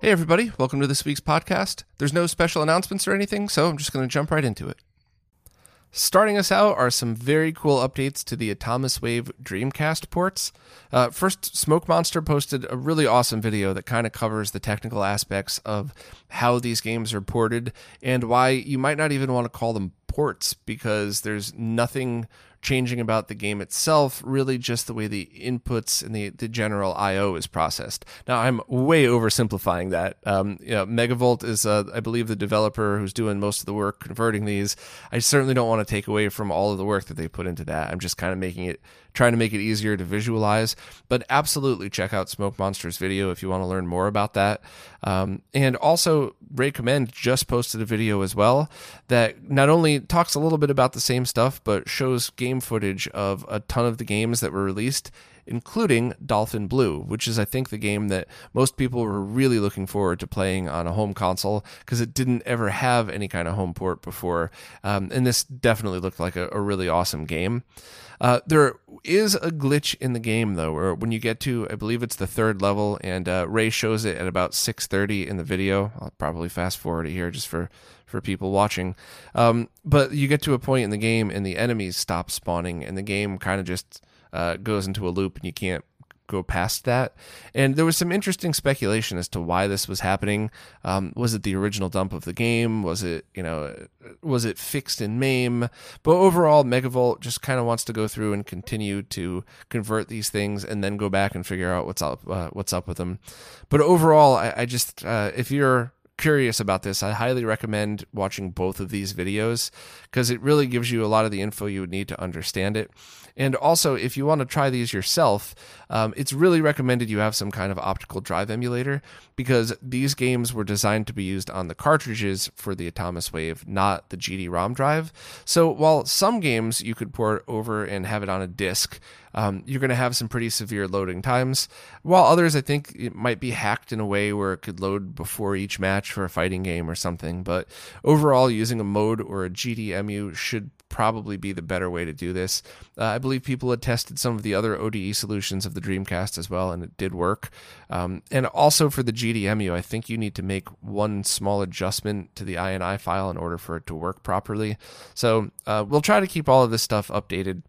Hey, everybody, welcome to this week's podcast. There's no special announcements or anything, so I'm just going to jump right into it. Starting us out are some very cool updates to the Atomiswave Dreamcast ports. Uh, first, Smoke Monster posted a really awesome video that kind of covers the technical aspects of how these games are ported and why you might not even want to call them ports because there's nothing changing about the game itself, really just the way the inputs and the, the general I/O is processed. Now, I'm way oversimplifying that. Um, you know, Megavolt is, uh, I believe, the developer who's doing most of the work converting these. I certainly don't want to take away from all of the work that they put into that. I'm just kind of making it trying to make it easier to visualize. But absolutely check out Smoke Monster's video if you want to learn more about that. Um, and also, Ray Commend just posted a video as well that not only talks a little bit about the same stuff, but shows game footage of a ton of the games that were released including Dolphin Blue, which is, I think, the game that most people were really looking forward to playing on a home console because it didn't ever have any kind of home port before. Um, and this definitely looked like a, a really awesome game. Uh, there is a glitch in the game though, where when you get to, I believe it's the third level, and uh, Ray shows it at about 6:30 in the video. I'll probably fast forward it here just for for people watching. Um, but you get to a point in the game, and the enemies stop spawning, and the game kind of just uh, goes into a loop, and you can't go past that. And there was some interesting speculation as to why this was happening. Um, was it the original dump of the game? Was it, you know, was it fixed in MAME? But overall, Megavolt just kind of wants to go through and continue to convert these things and then go back and figure out what's up, uh, what's up with them. But overall, I, I just, uh, if you're curious about this, I highly recommend watching both of these videos because it really gives you a lot of the info you would need to understand it. And also, if you want to try these yourself, um, it's really recommended you have some kind of optical drive emulator because these games were designed to be used on the cartridges for the Atomiswave, not the GD ROM drive. So while some games you could port over and have it on a disk, um, you're going to have some pretty severe loading times. While others, I think it might be hacked in a way where it could load before each match for a fighting game or something. But overall, using a mode or a GDEMU should probably be the better way to do this. Uh, I believe people had tested some of the other ODE solutions of the Dreamcast as well, and it did work. Um, and also for the GDEMU, I think you need to make one small adjustment to the INI file in order for it to work properly. So uh, we'll try to keep all of this stuff updated.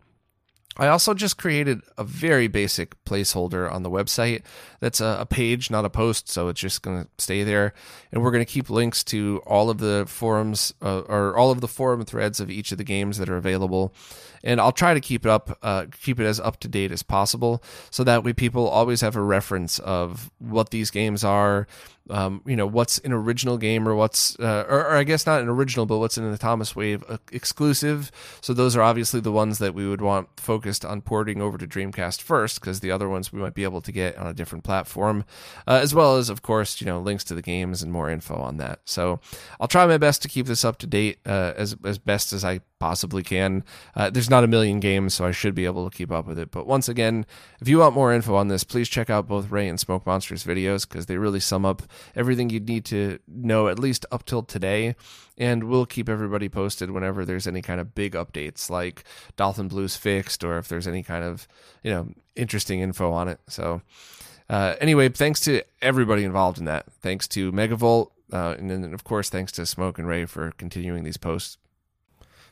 I also just created a very basic placeholder on the website that's a, a page, not a post, so it's just going to stay there. And we're going to keep links to all of the forums uh, or all of the forum threads of each of the games that are available. And I'll try to keep it up, uh, keep it as up to date as possible, so that way people always have a reference of what these games are, um, you know what's an original game or what's uh, or, or, I guess not an original, but what's an Atomiswave exclusive. So those are obviously the ones that we would want focused on porting over to Dreamcast first, because the other ones we might be able to get on a different platform, uh, as well as of course you know links to the games and more info on that. So I'll try my best to keep this up to date uh, as as best as I possibly can. Uh, there's not a million games, so I should be able to keep up with it. But once again, if you want more info on this, please check out both Ray and Smoke Monsters videos because they really sum up everything you'd need to know at least up till today. And we'll keep everybody posted whenever there's any kind of big updates, like Dolphin Blues fixed, or if there's any kind of you know interesting info on it. So. Uh, anyway, thanks to everybody involved in that. Thanks to Megavolt, uh, and then of course thanks to Smoke and Ray for continuing these posts.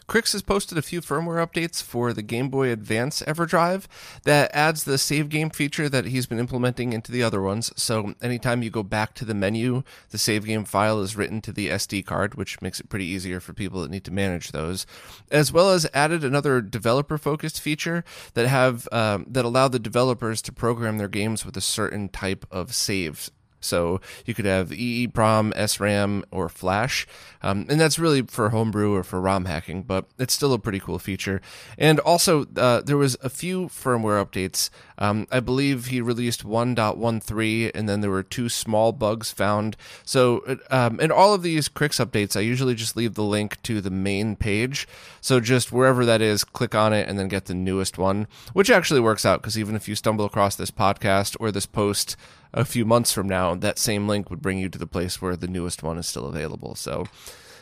Krikzz has posted a few firmware updates for the Game Boy Advance EverDrive that adds the save game feature that he's been implementing into the other ones. So anytime you go back to the menu, the save game file is written to the SD card, which makes it pretty easier for people that need to manage those. As well as added another developer focused feature that have um, that allow the developers to program their games with a certain type of save So you could have EEPROM, SRAM, or Flash. Um, and that's really for homebrew or for ROM hacking, but it's still a pretty cool feature. And also, uh, there was a few firmware updates. Um, I believe he released 1.13, and then there were two small bugs found. So, um, in all of these Krikzz updates, I usually just leave the link to the main page. So, just wherever that is, click on it and then get the newest one, which actually works out because even if you stumble across this podcast or this post, a few months from now, that same link would bring you to the place where the newest one is still available. So,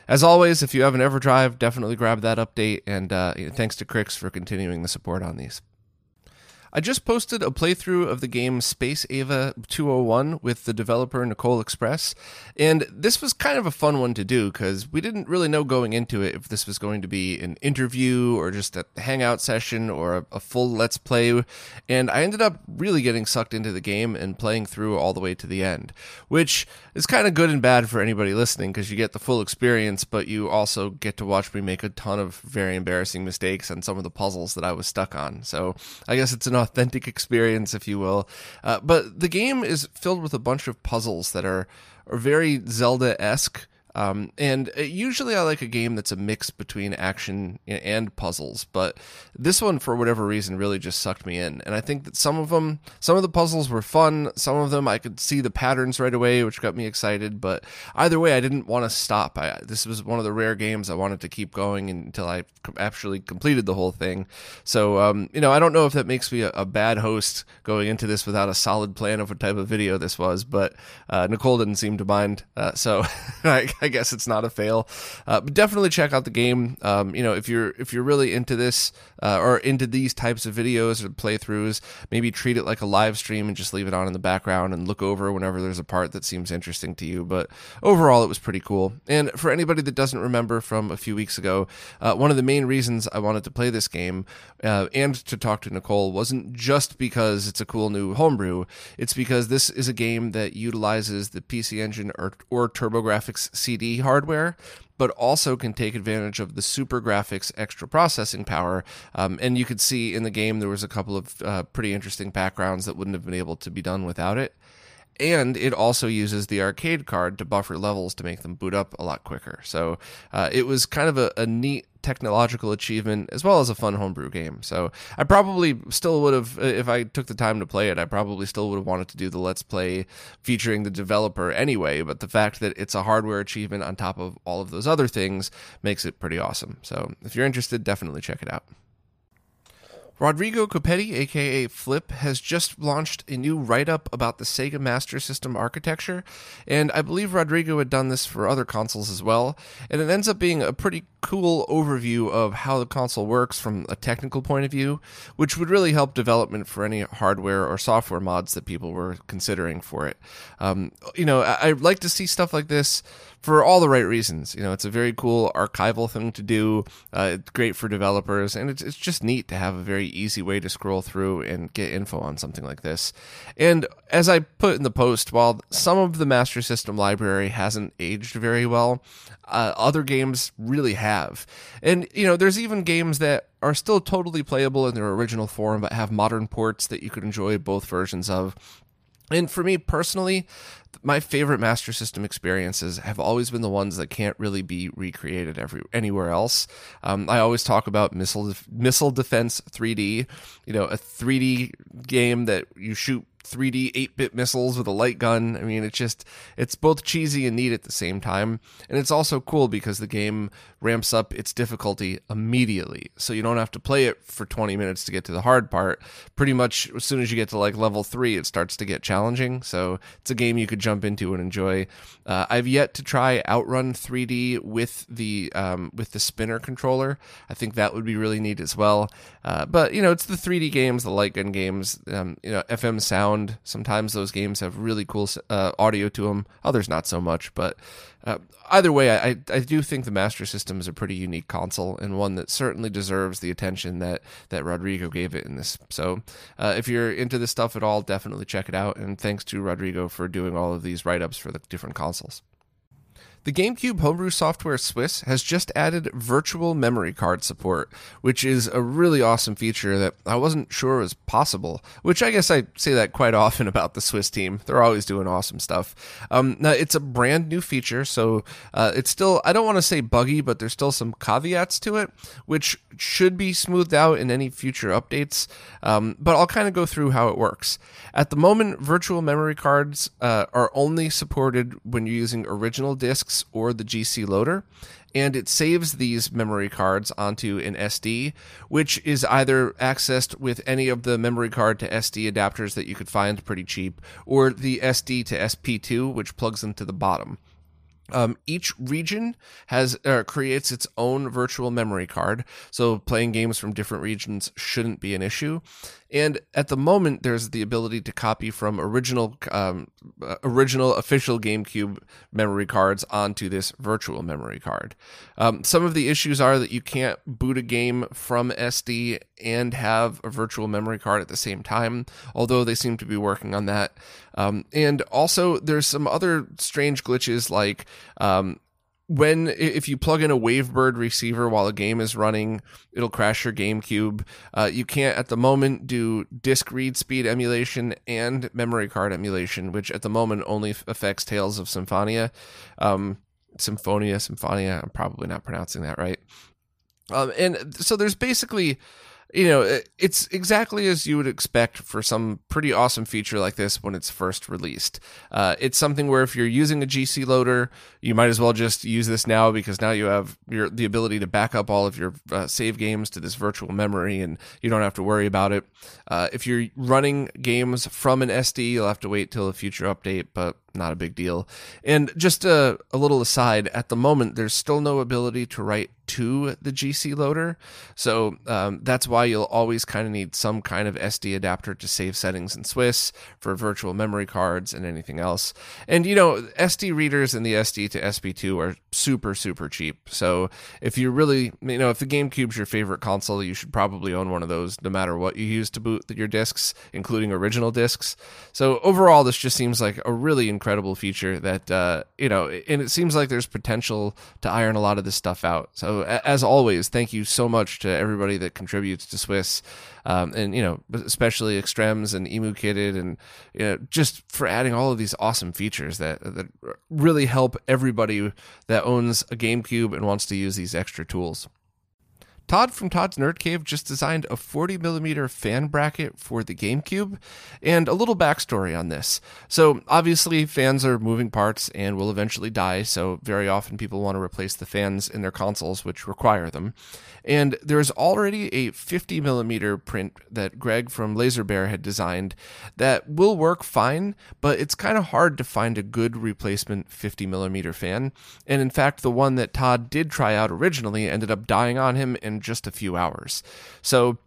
as always, if you have an EverDrive, definitely grab that update. And uh, thanks to Krikzz for continuing the support on these. I just posted a playthrough of the game Space Ava 201 with the developer Nicole Express, and this was kind of a fun one to do because we didn't really know going into it if this was going to be an interview or just a hangout session or a, a full Let's Play, and I ended up really getting sucked into the game and playing through all the way to the end, which is kind of good and bad for anybody listening because you get the full experience, but you also get to watch me make a ton of very embarrassing mistakes on some of the puzzles that I was stuck on. So I guess it's an authentic experience, if you will. Uh, but the game is filled with a bunch of puzzles that are, are very Zelda esque um, and uh, usually I like a game that's a mix between action and puzzles, but this one, for whatever reason, really just sucked me in. And I think that some of them, some of the puzzles were fun. Some of them I could see the patterns right away, which got me excited. But either way, I didn't want to stop. I, this was one of the rare games I wanted to keep going until I actually completed the whole thing. So, um, you know, I don't know if that makes me a, a, bad host going into this without a solid plan of what type of video this was, but uh, Nicole didn't seem to mind. Uh, so I, I guess it's not a fail. Uh, but definitely check out the game. Um, you know, if you're if you're really into this uh, or into these types of videos or playthroughs, maybe treat it like a live stream and just leave it on in the background and look over whenever there's a part that seems interesting to you. But overall, it was pretty cool. And for anybody that doesn't remember from a few weeks ago, uh, one of the main reasons I wanted to play this game uh, and to talk to Nicole wasn't just because it's a cool new homebrew. It's because this is a game that utilizes the PC Engine or, or TurboGrafx CD hardware, but also can take advantage of the SuperGrafx extra processing power. Um, and you could see in the game there was a couple of uh, pretty interesting backgrounds that wouldn't have been able to be done without it and it also uses the arcade card to buffer levels to make them boot up a lot quicker. So uh, it was kind of a, a, neat technological achievement as well as a fun homebrew game. So I probably still would have, if I took the time to play it, I probably still would have wanted to do the Let's Play featuring the developer anyway. But the fact that it's a hardware achievement on top of all of those other things makes it pretty awesome. So if you're interested, definitely check it out. Rodrigo Copetti, aka Flip, has just launched a new write up about the Sega Master System architecture, and I believe Rodrigo had done this for other consoles as well. And it ends up being a pretty cool overview of how the console works from a technical point of view, which would really help development for any hardware or software mods that people were considering for it. Um, you know, I, I'd like to see stuff like this for all the right reasons. You know, it's a very cool archival thing to do. Uh, it's great for developers, and it's it's just neat to have a very easy way to scroll through and get info on something like this. And as I put in the post, while some of the Master System library hasn't aged very well, uh, other games really have. And you know, there's even games that are still totally playable in their original form, but have modern ports that you could enjoy both versions of. And for me personally, my favorite Master System experiences have always been the ones that can't really be recreated every anywhere else. Um, I always talk about Missile Missile Defense 3D, you know, a 3D game that you shoot 3D 8-bit missiles with a light gun. I mean, it's just it's both cheesy and neat at the same time, and it's also cool because the game ramps up its difficulty immediately. So you don't have to play it for 20 minutes to get to the hard part. Pretty much as soon as you get to like level 3, it starts to get challenging. So it's a game you could jump into and enjoy. Uh, I've yet to try Outrun 3D with the um, with the spinner controller. I think that would be really neat as well. Uh, but you know, it's the 3D games, the light gun games, um, you know, FM sound. Sometimes those games have really cool uh, audio to them. Others not so much. But uh, either way, I, I do think the Master System is a pretty unique console and one that certainly deserves the attention that that Rodrigo gave it in this. So uh, if you're into this stuff at all, definitely check it out. And thanks to Rodrigo for doing all of these write ups for the different consoles. The GameCube homebrew software Swiss has just added virtual memory card support, which is a really awesome feature that I wasn't sure was possible. Which I guess I say that quite often about the Swiss team. They're always doing awesome stuff. Um, now, it's a brand new feature, so uh, it's still, I don't want to say buggy, but there's still some caveats to it, which should be smoothed out in any future updates. Um, but I'll kind of go through how it works. At the moment, virtual memory cards uh, are only supported when you're using original or the GC loader, and it saves these memory cards onto an SD, which is either accessed with any of the memory card to SD adapters that you could find pretty cheap, or the SD to SP2, which plugs into the bottom. Um, each region has uh, creates its own virtual memory card, so playing games from different regions shouldn't be an issue. And at the moment, there's the ability to copy from original, um, uh, original official GameCube memory cards onto this virtual memory card. Um, some of the issues are that you can't boot a game from SD and have a virtual memory card at the same time, although they seem to be working on that. Um, and also, there's some other strange glitches like um, when if you plug in a Wavebird receiver while a game is running, it'll crash your GameCube. Uh, you can't at the moment do disk read speed emulation and memory card emulation, which at the moment only affects Tales of Symphonia, um, Symphonia, Symphonia. I'm probably not pronouncing that right. Um, and so there's basically you know, it's exactly as you would expect for some pretty awesome feature like this when it's first released. Uh, it's something where if you're using a GC loader, you might as well just use this now because now you have your the ability to back up all of your uh, save games to this virtual memory, and you don't have to worry about it. Uh, if you're running games from an SD, you'll have to wait till a future update, but not a big deal. And just a, a little aside, at the moment, there's still no ability to write to the GC loader. So um, that's why you'll always kind of need some kind of SD adapter to save settings in Swiss for virtual memory cards and anything else. And, you know, SD readers and the SD to SP2 are super, super cheap. So if you really, you know, if the GameCube's your favorite console, you should probably own one of those no matter what you use to boot your discs, including original discs. So overall, this just seems like a really incredible incredible feature that uh, you know, and it seems like there's potential to iron a lot of this stuff out. So as always, thank you so much to everybody that contributes to Swiss, um, and you know, especially Extrems and emu_kidid, and you know, just for adding all of these awesome features that that really help everybody that owns a GameCube and wants to use these extra tools. Todd from Todd's Nerd Cave just designed a 40 millimeter fan bracket for the GameCube, and a little backstory on this. So, obviously, fans are moving parts and will eventually die, so very often people want to replace the fans in their consoles, which require them. And there's already a 50 millimeter print that Greg from Laser Bear had designed that will work fine, but it's kind of hard to find a good replacement 50 millimeter fan. And in fact, the one that Todd did try out originally ended up dying on him and just a few hours. So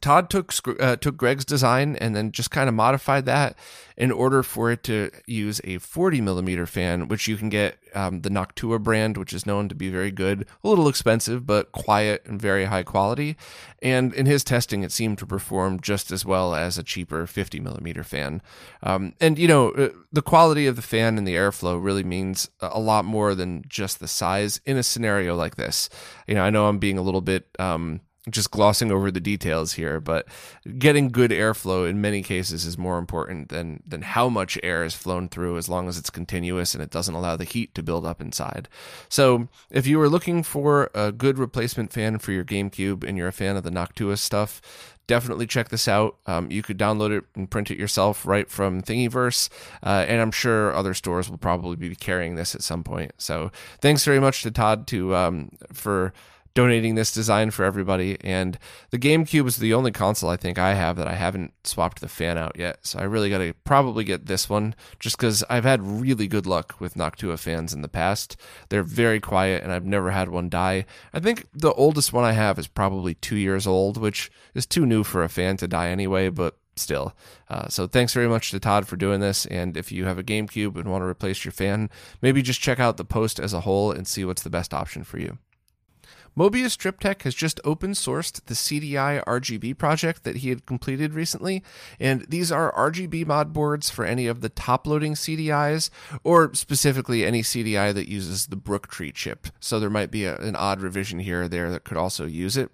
Todd took uh, took Greg's design and then just kind of modified that in order for it to use a 40 millimeter fan, which you can get um, the Noctua brand, which is known to be very good, a little expensive but quiet and very high quality. And in his testing, it seemed to perform just as well as a cheaper 50 millimeter fan. Um, and you know, uh, the quality of the fan and the airflow really means a lot more than just the size in a scenario like this. You know, I know I'm being a little bit. Um, just glossing over the details here, but getting good airflow in many cases is more important than than how much air is flown through as long as it's continuous and it doesn't allow the heat to build up inside. So, if you are looking for a good replacement fan for your GameCube and you're a fan of the Noctua stuff, definitely check this out. Um, you could download it and print it yourself right from Thingiverse, uh, and I'm sure other stores will probably be carrying this at some point. So, thanks very much to Todd to um, for donating this design for everybody. And the GameCube is the only console I think I have that I haven't swapped the fan out yet. So I really got to probably get this one just because I've had really good luck with Noctua fans in the past. They're very quiet and I've never had one die. I think the oldest one I have is probably two years old, which is too new for a fan to die anyway, but still. Uh, so thanks very much to Todd for doing this. And if you have a GameCube and want to replace your fan, maybe just check out the post as a whole and see what's the best option for you. Mobius Tech has just open sourced the CDI RGB project that he had completed recently, and these are RGB mod boards for any of the top loading CDIs, or specifically any CDI that uses the Brooktree chip. So there might be a, an odd revision here or there that could also use it.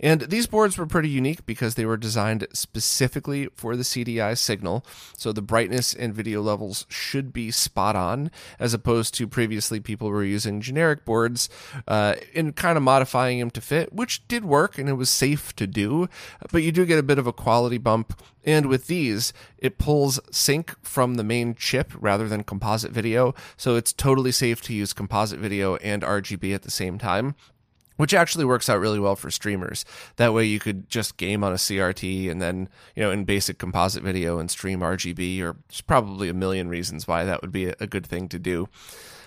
And these boards were pretty unique because they were designed specifically for the CDI signal. So the brightness and video levels should be spot on, as opposed to previously people were using generic boards uh, and kind of modifying them to fit, which did work and it was safe to do. But you do get a bit of a quality bump. And with these, it pulls sync from the main chip rather than composite video. So it's totally safe to use composite video and RGB at the same time which actually works out really well for streamers. That way you could just game on a CRT and then, you know, in basic composite video and stream RGB, or there's probably a million reasons why that would be a good thing to do.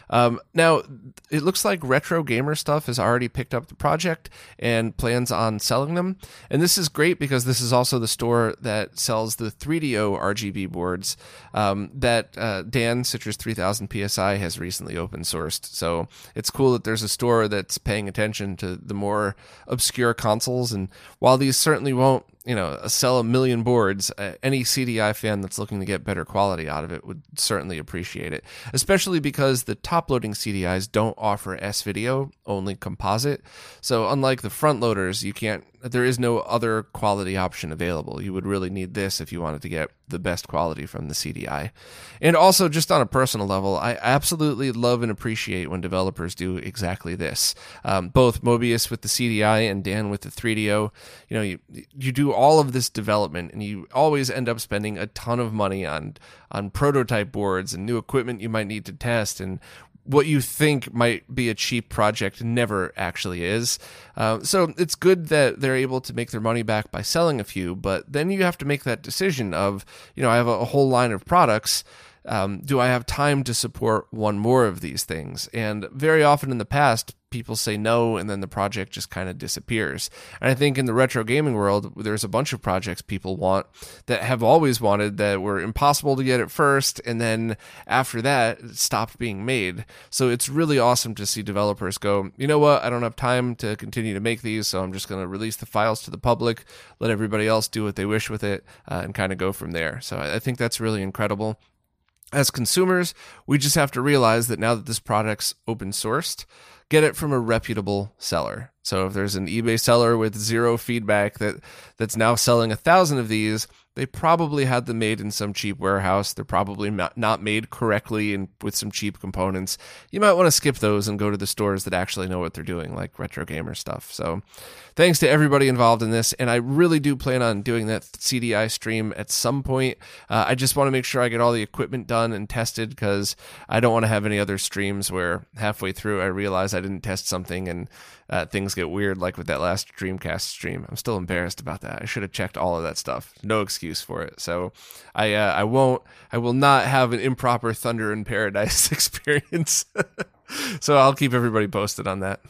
Um, now, it looks like Retro Gamer Stuff has already picked up the project and plans on selling them. And this is great because this is also the store that sells the 3DO RGB boards um, that uh, Dan Citrus 3000 PSI has recently open sourced. So it's cool that there's a store that's paying attention to the more obscure consoles. And while these certainly won't you know sell a million boards uh, any cdi fan that's looking to get better quality out of it would certainly appreciate it especially because the top loading cdis don't offer s video only composite. So unlike the front loaders you can't there is no other quality option available. You would really need this if you wanted to get the best quality from the CDI. And also, just on a personal level, I absolutely love and appreciate when developers do exactly this. Um, both Mobius with the CDI and Dan with the 3DO. You know, you you do all of this development, and you always end up spending a ton of money on on prototype boards and new equipment you might need to test and what you think might be a cheap project never actually is. Uh, so it's good that they're able to make their money back by selling a few, but then you have to make that decision of, you know, I have a, a whole line of products um, do I have time to support one more of these things? And very often in the past, people say no, and then the project just kind of disappears. And I think in the retro gaming world, there's a bunch of projects people want that have always wanted that were impossible to get at first, and then after that, stopped being made. So it's really awesome to see developers go, you know what, I don't have time to continue to make these, so I'm just going to release the files to the public, let everybody else do what they wish with it, uh, and kind of go from there. So I think that's really incredible as consumers, we just have to realize that now that this product's open sourced, get it from a reputable seller. So if there's an eBay seller with zero feedback that that's now selling a thousand of these, they probably had them made in some cheap warehouse. They're probably not made correctly and with some cheap components. You might want to skip those and go to the stores that actually know what they're doing, like Retro Gamer stuff. So, thanks to everybody involved in this. And I really do plan on doing that CDI stream at some point. Uh, I just want to make sure I get all the equipment done and tested because I don't want to have any other streams where halfway through I realize I didn't test something and uh, things get weird, like with that last Dreamcast stream. I'm still embarrassed about that. I should have checked all of that stuff. No excuse for it. So I uh, I won't. I will not have an improper Thunder in Paradise experience. so I'll keep everybody posted on that.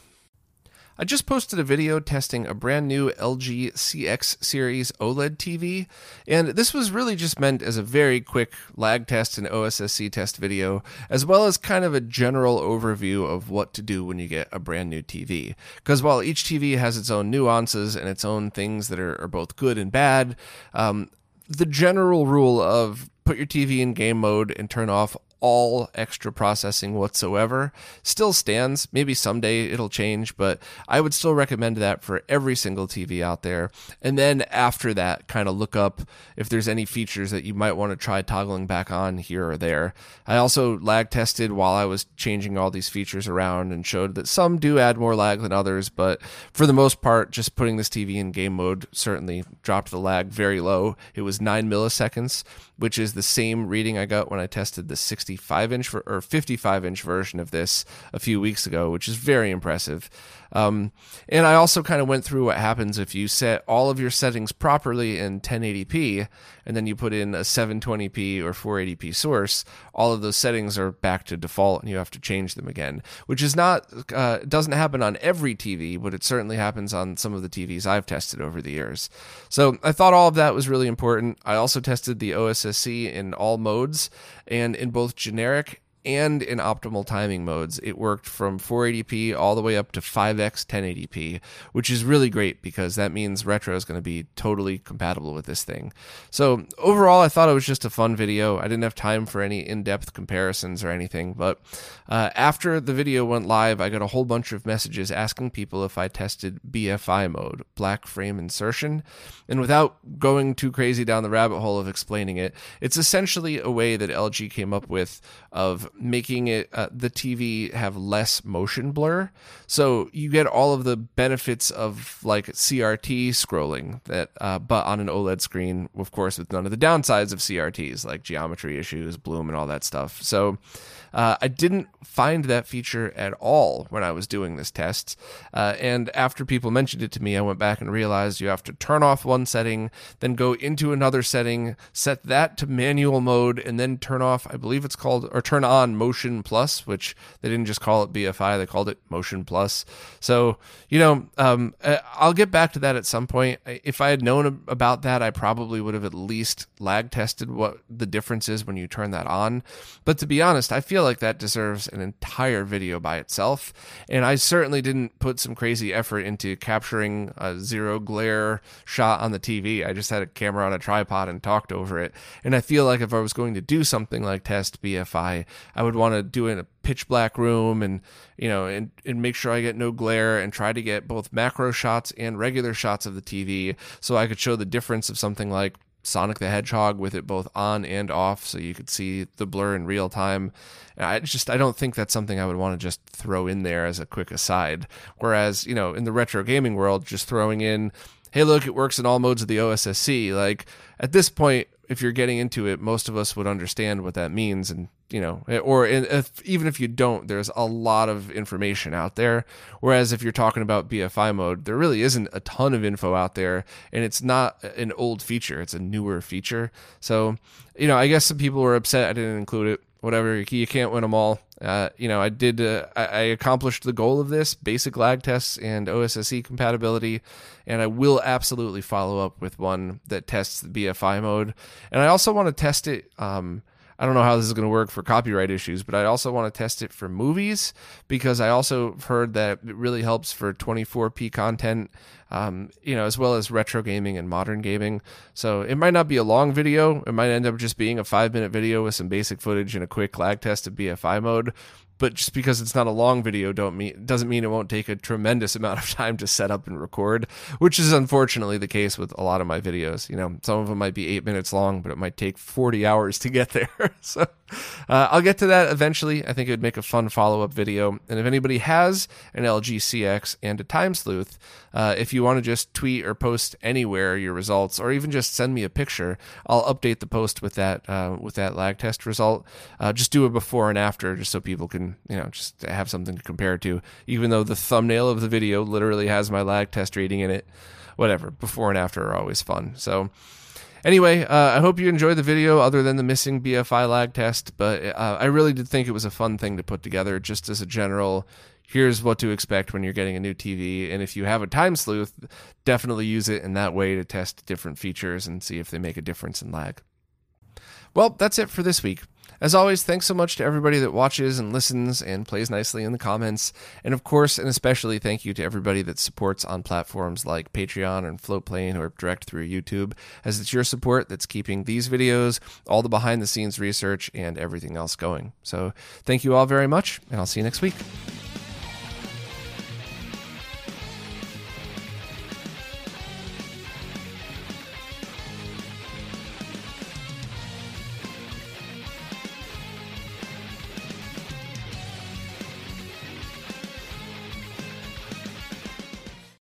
I just posted a video testing a brand new LG CX series OLED TV, and this was really just meant as a very quick lag test and OSSC test video, as well as kind of a general overview of what to do when you get a brand new TV. Because while each TV has its own nuances and its own things that are, are both good and bad, um, the general rule of put your TV in game mode and turn off all extra processing whatsoever still stands. Maybe someday it'll change, but I would still recommend that for every single TV out there. And then after that, kind of look up if there's any features that you might want to try toggling back on here or there. I also lag tested while I was changing all these features around and showed that some do add more lag than others, but for the most part, just putting this TV in game mode certainly dropped the lag very low. It was 9 milliseconds, which is the same reading I got when I tested the 65 inch or 55 inch version of this a few weeks ago, which is very impressive. Um, and I also kind of went through what happens if you set all of your settings properly in 1080p and then you put in a 720p or 480p source. All of those settings are back to default and you have to change them again, which is not, uh, doesn't happen on every TV, but it certainly happens on some of the TVs I've tested over the years. So I thought all of that was really important. I also tested the OSSC in all modes and in both generic and in optimal timing modes. It worked from 480p all the way up to 5x 1080p, which is really great because that means retro is going to be totally compatible with this thing. So, overall, I thought it was just a fun video. I didn't have time for any in depth comparisons or anything, but uh, after the video went live, I got a whole bunch of messages asking people if I tested BFI mode, black frame insertion. And without going too crazy down the rabbit hole of explaining it, it's essentially a way that LG came up with of making it uh, the TV have less motion blur. So you get all of the benefits of like CRT scrolling that, uh, but on an OLED screen, of course, with none of the downsides of CRTs like geometry issues, bloom, and all that stuff. So uh, I didn't find that feature at all when I was doing this test. Uh, and after people mentioned it to me, I went back and realized you have to turn off one setting, then go into another setting, set that to manual mode, and then turn off, I believe it's called, or turn on Motion Plus, which they didn't just call it BFI, they called it Motion Plus. So, you know, um, uh, I'll get back to that at some point. If I had known about that, I probably would have at least lag tested what the difference is when you turn that on. But to be honest, I feel like that deserves an entire video by itself. And I certainly didn't put some crazy effort into capturing a zero glare shot on the TV. I just had a camera on a tripod and talked over it. And I feel like if I was going to do something like test BFI, I would want to do it in a pitch black room and you know and, and make sure I get no glare and try to get both macro shots and regular shots of the TV so I could show the difference of something like Sonic the Hedgehog with it both on and off, so you could see the blur in real time. I just I don't think that's something I would want to just throw in there as a quick aside. Whereas you know in the retro gaming world, just throwing in, hey look, it works in all modes of the OSSC. Like at this point, if you're getting into it, most of us would understand what that means, and you know, eh, or if, even if you don't, there's a lot of information out there. Whereas if you're talking about BFI mode, there really isn't a ton of info out there, and it's not an old feature; it's a newer feature. So, you know, I guess some people were upset I didn't include it. Whatever, you can't win them all. Uh, you know, I did. Uh, I, accomplished the goal of this: basic lag tests and OSSC compatibility. And I will absolutely follow up with one that tests the BFI mode. And I also want to test it. Um, I don't know how this is going to work for copyright issues, but I also want to test it for movies because I also heard that it really helps for 24p content, um, you know, as well as retro gaming and modern gaming. So it might not be a long video. It might end up just being a five minute video with some basic footage and a quick lag test of BFI mode but just because it's not a long video don't mean doesn't mean it won't take a tremendous amount of time to set up and record which is unfortunately the case with a lot of my videos. You know some of them might be eight minutes long but it might take 40 hours to get there. So uh, i'll get to that eventually. I think it would make a fun follow-up video. And if anybody has an lg cx and a time sleuth uh, if you want to just tweet or post anywhere your results or even just send me a picture i'll update the post with that uh, with that lag test result. Uh, just do a before and after just so people can you know just have something to compare to. Even though the thumbnail of the video literally has my lag test reading in it, whatever. Before and after are always fun. So. Anyway, uh, I hope you enjoyed the video other than the missing BFI lag test, but uh, I really did think it was a fun thing to put together just as a general here's what to expect when you're getting a new TV. And if you have a time sleuth, definitely use it in that way to test different features and see if they make a difference in lag. Well, that's it for this week. As always, thanks so much to everybody that watches and listens and plays nicely in the comments. And of course, and especially thank you to everybody that supports on platforms like Patreon and Floatplane or direct through YouTube, as it's your support that's keeping these videos, all the behind the scenes research, and everything else going. So thank you all very much, and I'll see you next week.